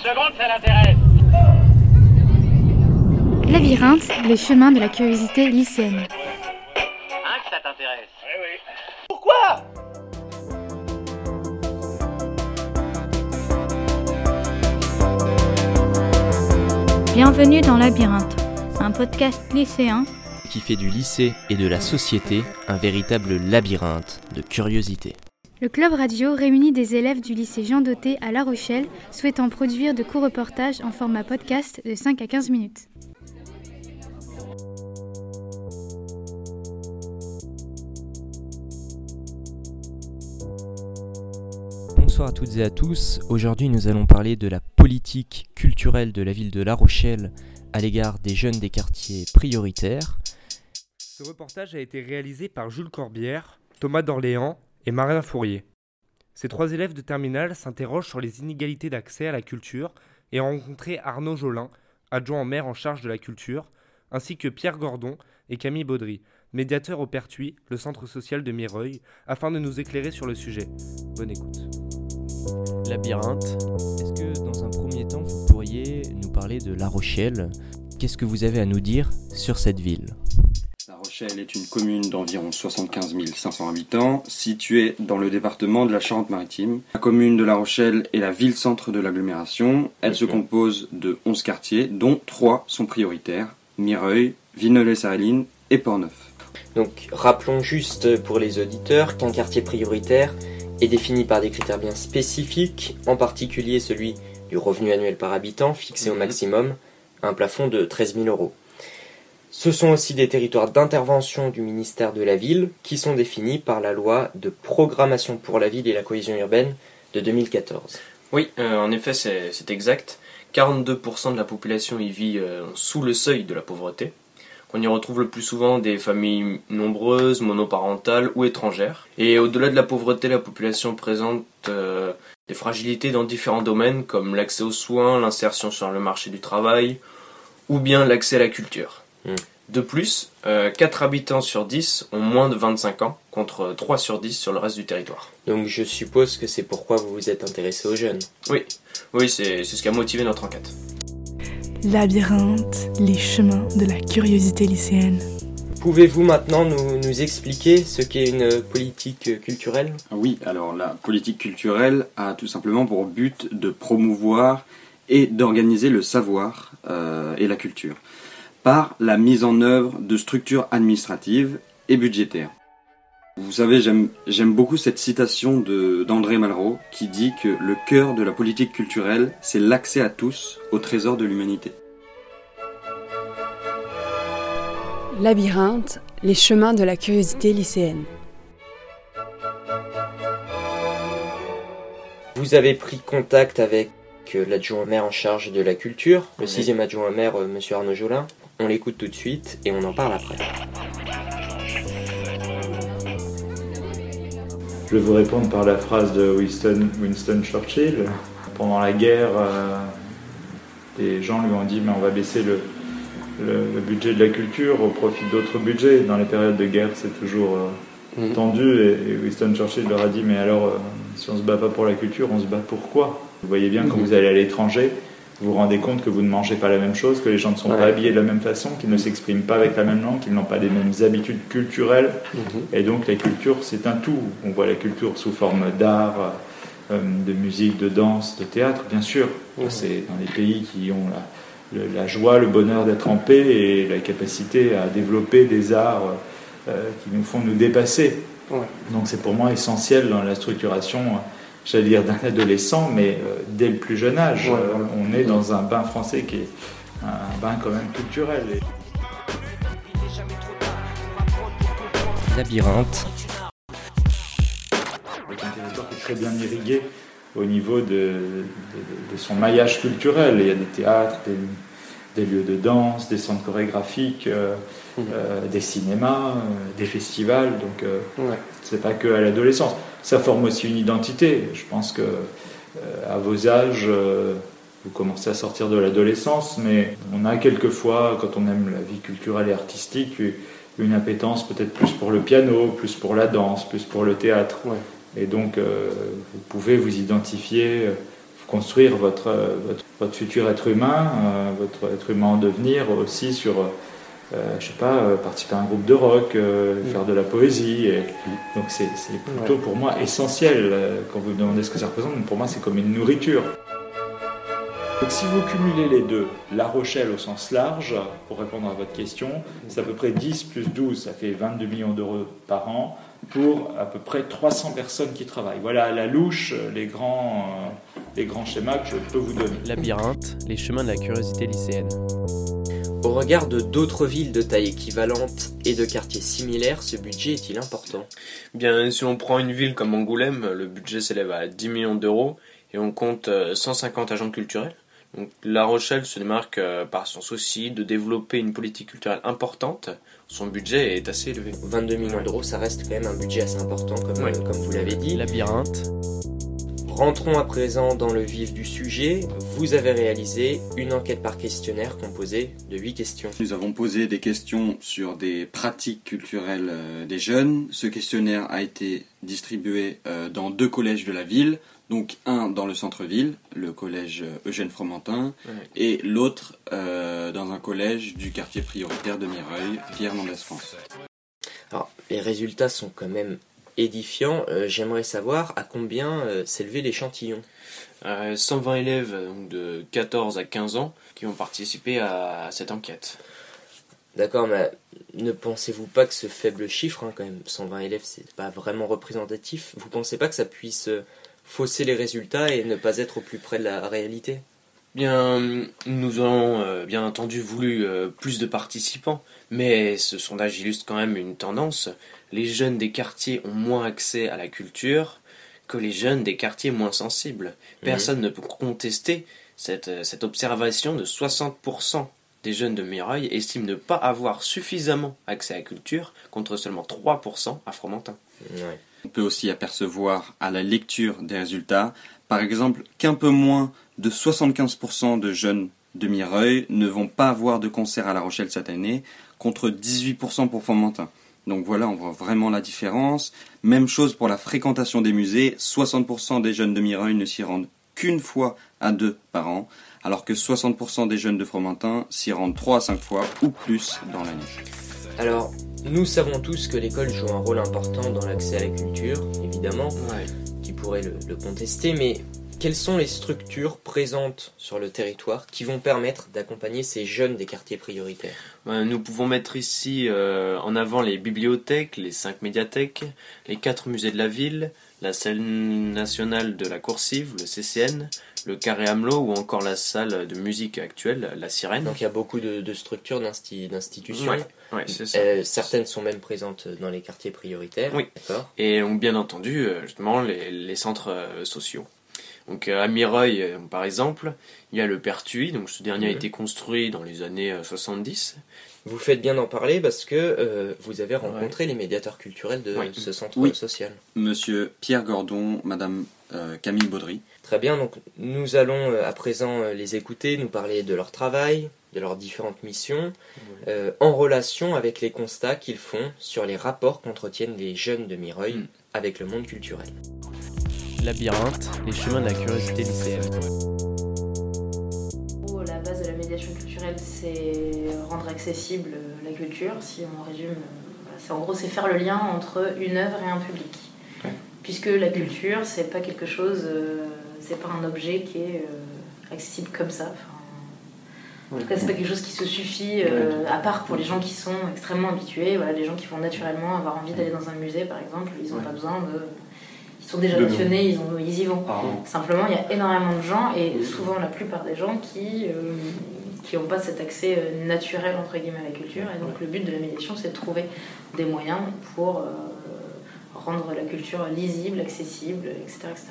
secondes, ça l'intéresse. Labyrinthe, les chemins de la curiosité lycéenne. Hein, que ça t'intéresse Oui, oui. Pourquoi? Bienvenue dans Labyrinthe, un podcast lycéen qui fait du lycée et de la société un véritable labyrinthe de curiosité. Le club radio réunit des élèves du lycée Jean Doté à La Rochelle souhaitant produire de courts reportages en format podcast de 5 à 15 minutes. Bonsoir à toutes et à tous. Aujourd'hui, nous allons parler de la politique culturelle de la ville de La Rochelle à l'égard des jeunes des quartiers prioritaires. Ce reportage a été réalisé par Jules Corbière, Thomas d'Orléans et Marina Fourier. Ces trois élèves de terminale s'interrogent sur les inégalités d'accès à la culture et ont rencontré Arnaud Jolin, adjoint en maire en charge de la culture, ainsi que Pierre Gordon et Camille Baudry, médiateurs au Pertuis, le centre social de Mireuil, afin de nous éclairer sur le sujet. Bonne écoute. Labyrinthe, est-ce que dans un premier temps vous pourriez nous parler de La Rochelle? Qu'est-ce que vous avez à nous dire sur cette ville? Rochelle est une commune d'environ 75 500 habitants, située dans le département de la Charente-Maritime. La commune de La Rochelle est la ville-centre de l'agglomération. Elle se compose de 11 quartiers, dont 3 sont prioritaires, Mireuil, Villeneuve-les-Saréline et Portneuf. Donc rappelons juste pour les auditeurs qu'un quartier prioritaire est défini par des critères bien spécifiques, en particulier celui du revenu annuel par habitant fixé au maximum à un plafond de 13 000 euros. Ce sont aussi des territoires d'intervention du ministère de la Ville qui sont définis par la loi de programmation pour la ville et la cohésion urbaine de 2014. Oui, euh, en effet, c'est exact. 42% de la population y vit euh, sous le seuil de la pauvreté. On y retrouve le plus souvent des familles nombreuses, monoparentales ou étrangères. Et au-delà de la pauvreté, la population présente euh, des fragilités dans différents domaines comme l'accès aux soins, l'insertion sur le marché du travail ou bien l'accès à la culture. Hmm. De plus, euh, 4 habitants sur 10 ont moins de 25 ans contre 3 sur 10 sur le reste du territoire. Donc je suppose que c'est pourquoi vous vous êtes intéressé aux jeunes. Oui, oui c'est c'est ce qui a motivé notre enquête. Labyrinthe, les chemins de la curiosité lycéenne. Pouvez-vous maintenant nous, nous expliquer ce qu'est une politique culturelle? Oui, alors la politique culturelle a tout simplement pour but de promouvoir et d'organiser le savoir euh, et la culture par la mise en œuvre de structures administratives et budgétaires. Vous savez, j'aime beaucoup cette citation d'André Malraux qui dit que le cœur de la politique culturelle, c'est l'accès à tous au trésor de l'humanité. Labyrinthe, les chemins de la curiosité lycéenne. Vous avez pris contact avec euh, l'adjoint au maire en charge de la culture, le Oui. sixième adjoint au maire, euh, monsieur Arnaud Jolin. On l'écoute tout de suite et on en parle après. Je vais vous répondre par la phrase de Winston, Winston Churchill. Pendant la guerre, euh, des gens lui ont dit mais on va baisser le, le- le budget de la culture au profit d'autres budgets. Dans les périodes de guerre, c'est toujours euh, Mhm. tendu. Et, et Winston Churchill leur a dit mais alors, euh, si on se bat pas pour la culture, on se bat pour quoi? Vous voyez bien quand Mhm. vous allez à l'étranger, vous vous rendez compte que vous ne mangez pas la même chose, que les gens ne sont Ouais. pas habillés de la même façon, qu'ils ne s'expriment pas avec la même langue, qu'ils n'ont pas les mêmes habitudes culturelles. Et donc la culture, c'est un tout. On voit la culture sous forme d'art, euh, de musique, de danse, de théâtre, bien sûr. Mhm. C'est dans les pays qui ont la, joie, le bonheur d'être en paix et la capacité à développer des arts euh, qui nous font nous dépasser. Ouais. Donc c'est pour moi essentiel dans la structuration, euh, j'allais dire, d'un adolescent, mais euh, dès le plus jeune âge. Ouais, Euh, on est dans un bain français qui est un bain quand même culturel. Et- Labyrinthe, avec un territoire qui est très bien irrigué au niveau de, de- de son maillage culturel. Il y a des théâtres, des, des lieux de danse, des centres chorégraphiques, euh, Mhm. euh, des cinémas, euh, des festivals. Donc, Ouais. c'est pas que à l'adolescence. Ça forme aussi une identité. Je pense que à vos âges, vous commencez à sortir de l'adolescence, mais on a quelquefois, quand on aime la vie culturelle et artistique, une appétence peut-être plus pour le piano, plus pour la danse, plus pour le théâtre. Ouais. Et donc, euh, vous pouvez vous identifier, euh, construire votre, votre, futur être humain, votre être humain en devenir aussi sur, je sais pas, participer à un groupe de rock, faire de la poésie. Et, donc c'est plutôt pour moi essentiel quand vous me demandez ce que ça représente. Pour moi, c'est comme une nourriture. Donc si vous cumulez les deux, La Rochelle au sens large, pour répondre à votre question, c'est à peu près 10 plus 12, ça fait 22 millions d'euros par an pour à peu près 300 personnes qui travaillent. Voilà à la louche les grands, euh, les grands schémas que je peux vous donner. Labyrinthe, les chemins de la curiosité lycéenne. Au regard de d'autres villes de taille équivalente et de quartiers similaires, ce budget est-il important? Bien, si on prend une ville comme Angoulême, le budget s'élève à 10 millions d'euros et on compte 150 euh, agents culturels. Donc, la Rochelle se démarque euh, par son souci de développer une politique culturelle importante. Son budget est assez élevé. 22 millions d'euros, ça reste quand même un budget assez important, comme, comme vous l'avez dit. Labyrinthe. Rentrons à présent dans le vif du sujet. Vous avez réalisé une enquête par questionnaire composée de 8 questions. Nous avons posé des questions sur des pratiques culturelles euh, des jeunes. Ce questionnaire a été distribué dans deux collèges de la ville, donc un dans le centre-ville, le collège Eugène Fromentin, et l'autre euh, dans un collège du quartier prioritaire de Mireuil, Pierre Mendès France. Alors, les résultats sont quand même édifiants. Euh, j'aimerais savoir à combien euh, s'élevait l'échantillon. 120 élèves de 14 à 15 ans qui ont participé à cette enquête. D'accord, mais ne pensez-vous pas que ce faible chiffre, hein, quand même, 120 élèves, c'est pas vraiment représentatif? Vous pensez pas que ça puisse fausser les résultats et ne pas être au plus près de la réalité? Bien, nous avons euh, bien entendu voulu euh, plus de participants, mais ce sondage illustre quand même une tendance. Les jeunes des quartiers ont moins accès à la culture que les jeunes des quartiers moins sensibles. Mhm. Personne ne peut contester cette, euh, cette observation de 60% des jeunes de Mireuil estiment ne pas avoir suffisamment accès à la culture, contre seulement 3% à Fromentin. On peut aussi apercevoir à la lecture des résultats, par exemple, qu'un peu moins de 75% de jeunes de Mireuil ne vont pas avoir de concert à La Rochelle cette année, contre 18% pour Fomentin. Donc voilà, on voit vraiment la différence. Même chose pour la fréquentation des musées, 60% des jeunes de Mireuil ne s'y rendent qu'une fois à deux par an, alors que 60% des jeunes de Fromentin s'y rendent 3 à 5 fois ou plus dans l'année. Alors, nous savons tous que l'école joue un rôle important dans l'accès à la culture, évidemment, qui pourrait le, contester, mais quelles sont les structures présentes sur le territoire qui vont permettre d'accompagner ces jeunes des quartiers prioritaires Nous pouvons mettre ici euh, en avant les bibliothèques, les cinq médiathèques, les quatre musées de la ville, la scène nationale de la coursive, le CCN, le Carré Hamelot ou encore la salle de musique actuelle, la Sirène. Donc il y a beaucoup de, structures, d'institutions. C'est ça. Euh, certaines sont même présentes dans les quartiers prioritaires. Oui. Et donc, bien entendu, euh, justement, les, centres euh, sociaux. Donc à Mireuil, par exemple, il y a le Pertuis, donc ce dernier a été construit dans les années 70. Vous faites bien d'en parler parce que vous avez rencontré les médiateurs culturels de ce centre social. Monsieur Pierre Gordon, Madame Camille Baudry. Très bien, donc nous allons à présent les écouter, nous parler de leur travail, de leurs différentes missions, euh, en relation avec les constats qu'ils font sur les rapports qu'entretiennent les jeunes de Mireuil mm. avec le monde culturel. Labyrinthe, les chemins de la curiosité lycéenne. La base de la médiation culturelle, c'est rendre accessible la culture. Si on résume, c'est en gros, c'est faire le lien entre une œuvre et un public. Puisque la culture, c'est pas quelque chose, euh, c'est pas un objet qui est euh, accessible comme ça. En tout cas, c'est pas quelque chose qui se suffit, euh, à part pour les gens qui sont extrêmement habitués. Voilà, les gens qui vont naturellement avoir envie d'aller dans un musée, par exemple, ils n'ont pas besoin de. Sont déjà passionnés, ils, ont, ils y vont. Simplement, il y a énormément de gens, et souvent la plupart des gens qui euh, qui n'ont pas cet accès euh, naturel entre guillemets à la culture. Et donc, le but de la médiation, c'est de trouver des moyens pour rendre la culture lisible, accessible, etc. etc.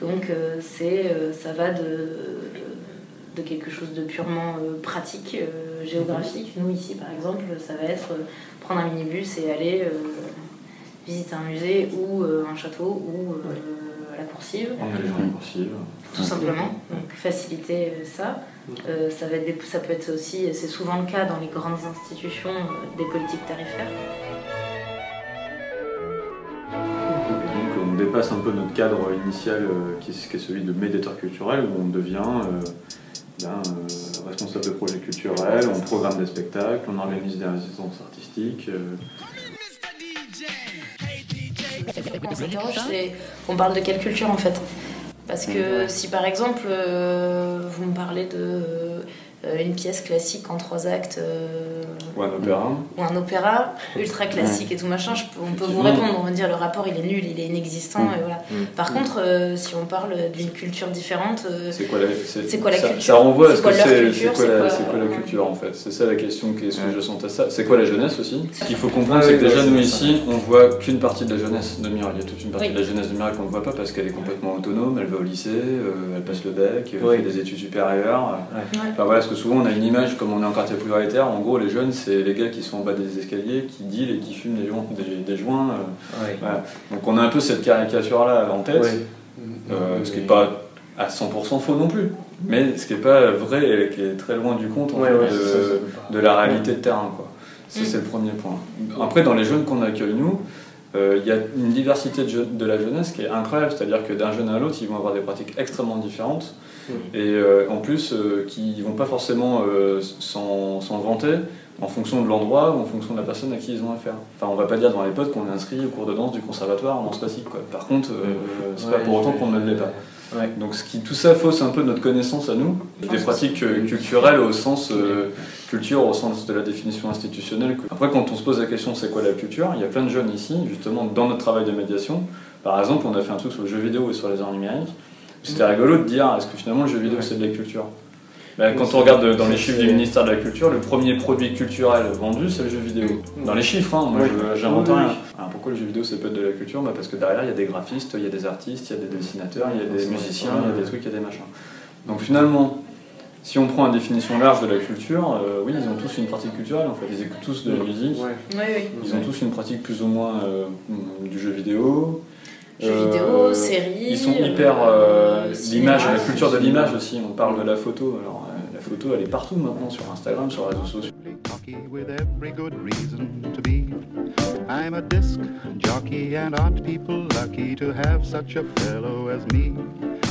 Donc, c'est, ça va de de quelque chose de purement euh, pratique, euh, géographique. Nous, ici, par exemple, ça va être euh, prendre un minibus et aller visiter un musée ou un château ou la coursive. Tout simplement. Donc, faciliter ça. ça, va être ça peut être aussi, c'est souvent le cas dans les grandes institutions, des politiques tarifaires. passe un peu notre cadre initial qui, est, celui de médiateur culturel où on devient ben, responsable de projet culturel, on programme des spectacles, on organise des résidences artistiques. On parle de quelle culture en fait. Parce que si par exemple vous me parlez de euh, une pièce classique en trois actes. Euh, ou un opéra. Ou un opéra ultra classique et tout machin. on peut vous répondre, on va dire le rapport il est nul, il est inexistant. Mm. Et voilà. Mm. Par mm. contre, euh, si on parle d'une culture différente, c'est quoi la, c'est, quoi la ça, culture Ça renvoie à ce que c'est, c'est, quoi, la, c'est quoi la culture en fait? C'est ça la question qui est sous-jacente à ça. C'est quoi la jeunesse aussi? Ce qu'il faut comprendre, c'est que déjà nous ici, on voit qu'une partie de la jeunesse de Mirail. Il y a toute une partie de la jeunesse de Mirail qu'on ne voit pas parce qu'elle est complètement autonome, elle va au lycée, elle passe le bac, elle fait des études supérieures. Enfin voilà, que souvent on a une image comme on est en quartier prioritaire, en gros, les jeunes, c'est les gars qui sont en bas des escaliers, qui deal et qui fument des joints. Des, joints euh, Donc on a un peu cette caricature-là en tête, euh, ce qui n'est pas à 100% faux non plus, mais ce qui n'est pas vrai et qui est très loin du compte de, la réalité de terrain. Quoi. Ça, mm. c'est le premier point. Après, dans les jeunes qu'on accueille, nous, euh, il y a une diversité de, de, la jeunesse qui est incroyable, c'est-à-dire que d'un jeune à l'autre, ils vont avoir des pratiques extrêmement différentes. Et euh, en plus, euh, qui ne vont pas forcément euh, s'en vanter en fonction de l'endroit ou en fonction de la personne à qui ils ont affaire. Enfin, on va pas dire dans les potes qu'on est inscrit au cours de danse du conservatoire en danse classique. Quoi. Par contre, c'est pas pour autant qu'on ne l'est pas. Donc ce qui, tout ça fausse un peu notre connaissance à nous, des pratiques culturelles au sens culture, au sens de la définition institutionnelle. Après, quand on se pose la question c'est quoi la culture, il y a plein de jeunes ici, justement dans notre travail de médiation. Par exemple, on a fait un truc sur le jeu vidéo et sur les arts numériques. C'était rigolo de dire est-ce que finalement le jeu vidéo c'est de la culture? Ben, quand on regarde dans les chiffres du ministère de la Culture, le premier produit culturel vendu, c'est le jeu vidéo. Dans les chiffres, hein, moi j'invente rien. Alors pourquoi le jeu vidéo c'est pas de la culture? Ben, Parce que derrière il y a des graphistes, il y a des artistes, il y a des dessinateurs, il y a des musiciens, il y a des trucs, il y a des machins. Donc finalement, si on prend une définition large de la culture, euh, oui, ils ont tous une pratique culturelle en fait. Ils écoutent tous de la musique, ils ont tous une pratique plus ou moins euh, du jeu vidéo, Jeux vidéo, euh, séries. Ils sont hyper. Euh, euh, l'image, la culture de l'image aussi. On parle de la photo. Alors, la photo, elle est partout maintenant sur Instagram, sur les réseaux sociaux. I'm a disc jockey and aren't people lucky to have such a fellow as me?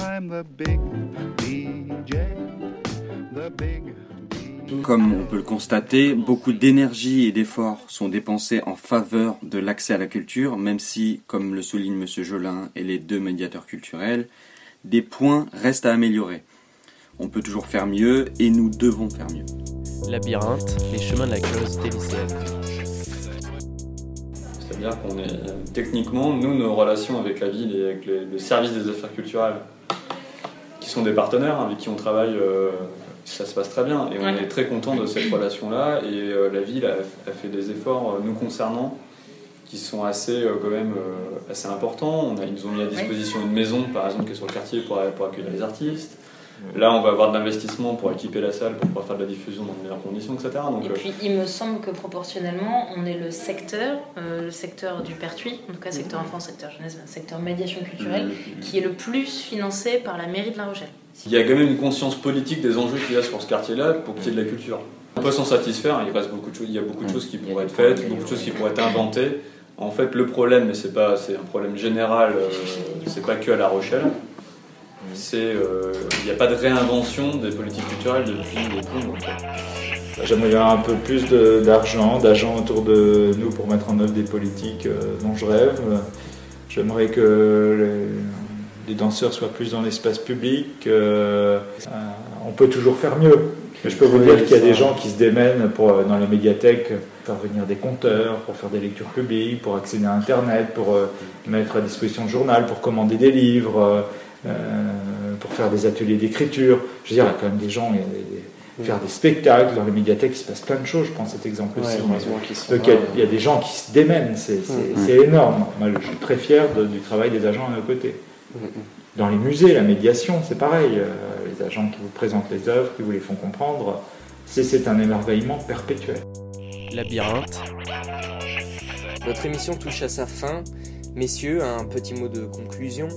I'm the big DJ, the big comme on peut le constater, beaucoup d'énergie et d'efforts sont dépensés en faveur de l'accès à la culture, même si, comme le souligne M. Jolin et les deux médiateurs culturels, des points restent à améliorer. On peut toujours faire mieux et nous devons faire mieux. Labyrinthe, les chemins de la curiosité lycéenne. C'est-à-dire qu'on est techniquement, nous, nos relations avec la ville et avec le service des affaires culturelles, qui sont des partenaires avec qui on travaille euh, ça se passe très bien. Et on est très content de cette relation-là. Et euh, la ville a, fait des efforts euh, nous concernant qui sont assez euh, quand même assez importants. On a, ils nous ont mis à disposition une maison par exemple qui est sur le quartier pour, pour accueillir les artistes. Là, on va avoir de l'investissement pour équiper la salle, pour pouvoir faire de la diffusion dans de meilleures conditions, etc. Donc, et puis, il me semble que proportionnellement, on est le secteur, le secteur du Pertuis, en tout cas secteur enfant, secteur jeunesse, secteur médiation culturelle, qui est le plus financé par la mairie de La Rochelle il y a quand même une conscience politique des enjeux qu'il y a sur ce quartier-là pour qu'il y ait de la culture. On peut s'en satisfaire, il reste beaucoup de choses, il y a beaucoup de choses qui pourraient être faites, beaucoup de choses qui pourraient être inventées. En fait, le problème, mais c'est pas, c'est un problème général, euh, c'est pas que à La Rochelle. C'est, euh, il n'y a pas de réinvention des politiques culturelles depuis longtemps. Bah, j'aimerais avoir un peu plus d'argent, d'agents autour de nous pour mettre en œuvre des politiques euh, dont je rêve. J'aimerais que les danseurs soient plus dans l'espace public. Euh, on peut toujours faire mieux. Mais je peux vous dire qu'il y a des gens qui se démènent pour, euh, dans les médiathèques faire venir des compteurs, pour faire des lectures publiques, pour accéder à Internet, pour euh, mettre à disposition le journal, pour commander des livres, pour faire des ateliers d'écriture. Je veux dire, il y a quand même des gens, faire des spectacles dans les médiathèques, il se passe plein de choses. Je prends cet exemple aussi. Donc il y, a, des gens qui se démènent, c'est mm. énorme. Moi, je suis très fier du travail des agents à nos côtés. Dans les musées, la médiation, c'est pareil. Euh, les agents qui vous présentent les œuvres, qui vous les font comprendre, c'est un émerveillement perpétuel. Labyrinthe. Notre émission touche à sa fin. Messieurs, un petit mot de conclusion.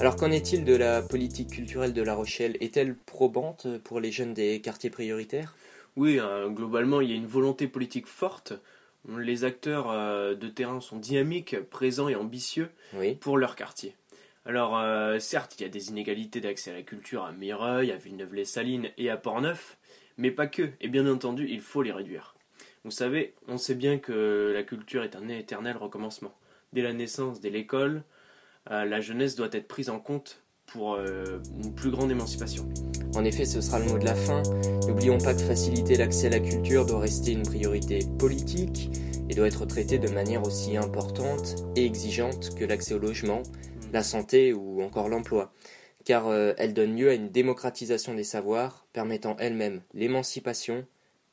Alors qu'en est-il de la politique culturelle de La Rochelle? Est-elle probante pour les jeunes des quartiers prioritaires? Oui, hein, globalement, il y a une volonté politique forte. Les acteurs euh, de terrain sont dynamiques, présents et ambitieux pour leur quartier. Alors, euh, certes, il y a des inégalités d'accès à la culture à Mireuil, à Villeneuve-les-Salines et à Portneuf, mais pas que, et bien entendu, il faut les réduire. Vous savez, on sait bien que la culture est un éternel recommencement. Dès la naissance, dès l'école, euh, la jeunesse doit être prise en compte pour euh, une plus grande émancipation. En effet, ce sera le mot de la fin. N'oublions pas que faciliter l'accès à la culture doit rester une priorité politique et doit être traité de manière aussi importante et exigeante que l'accès au logement, la santé ou encore l'emploi, car euh, elle donne lieu à une démocratisation des savoirs permettant elle-même l'émancipation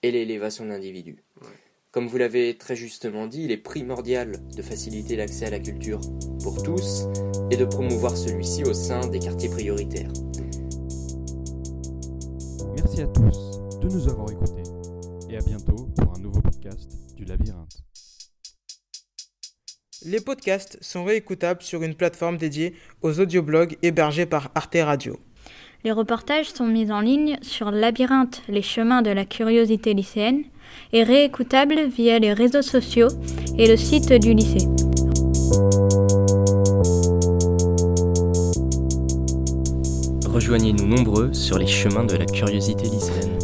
et l'élévation de l'individu. Comme vous l'avez très justement dit, il est primordial de faciliter l'accès à la culture pour tous et de promouvoir celui-ci au sein des quartiers prioritaires. Merci à tous de nous avoir écoutés et à bientôt pour un nouveau podcast du Labyrinthe. Les podcasts sont réécoutables sur une plateforme dédiée aux audioblogs hébergés par Arte Radio. Les reportages sont mis en ligne sur Labyrinthe, les chemins de la curiosité lycéenne et réécoutables via les réseaux sociaux et le site du lycée. Rejoignez-nous nombreux sur les chemins de la curiosité lycéenne.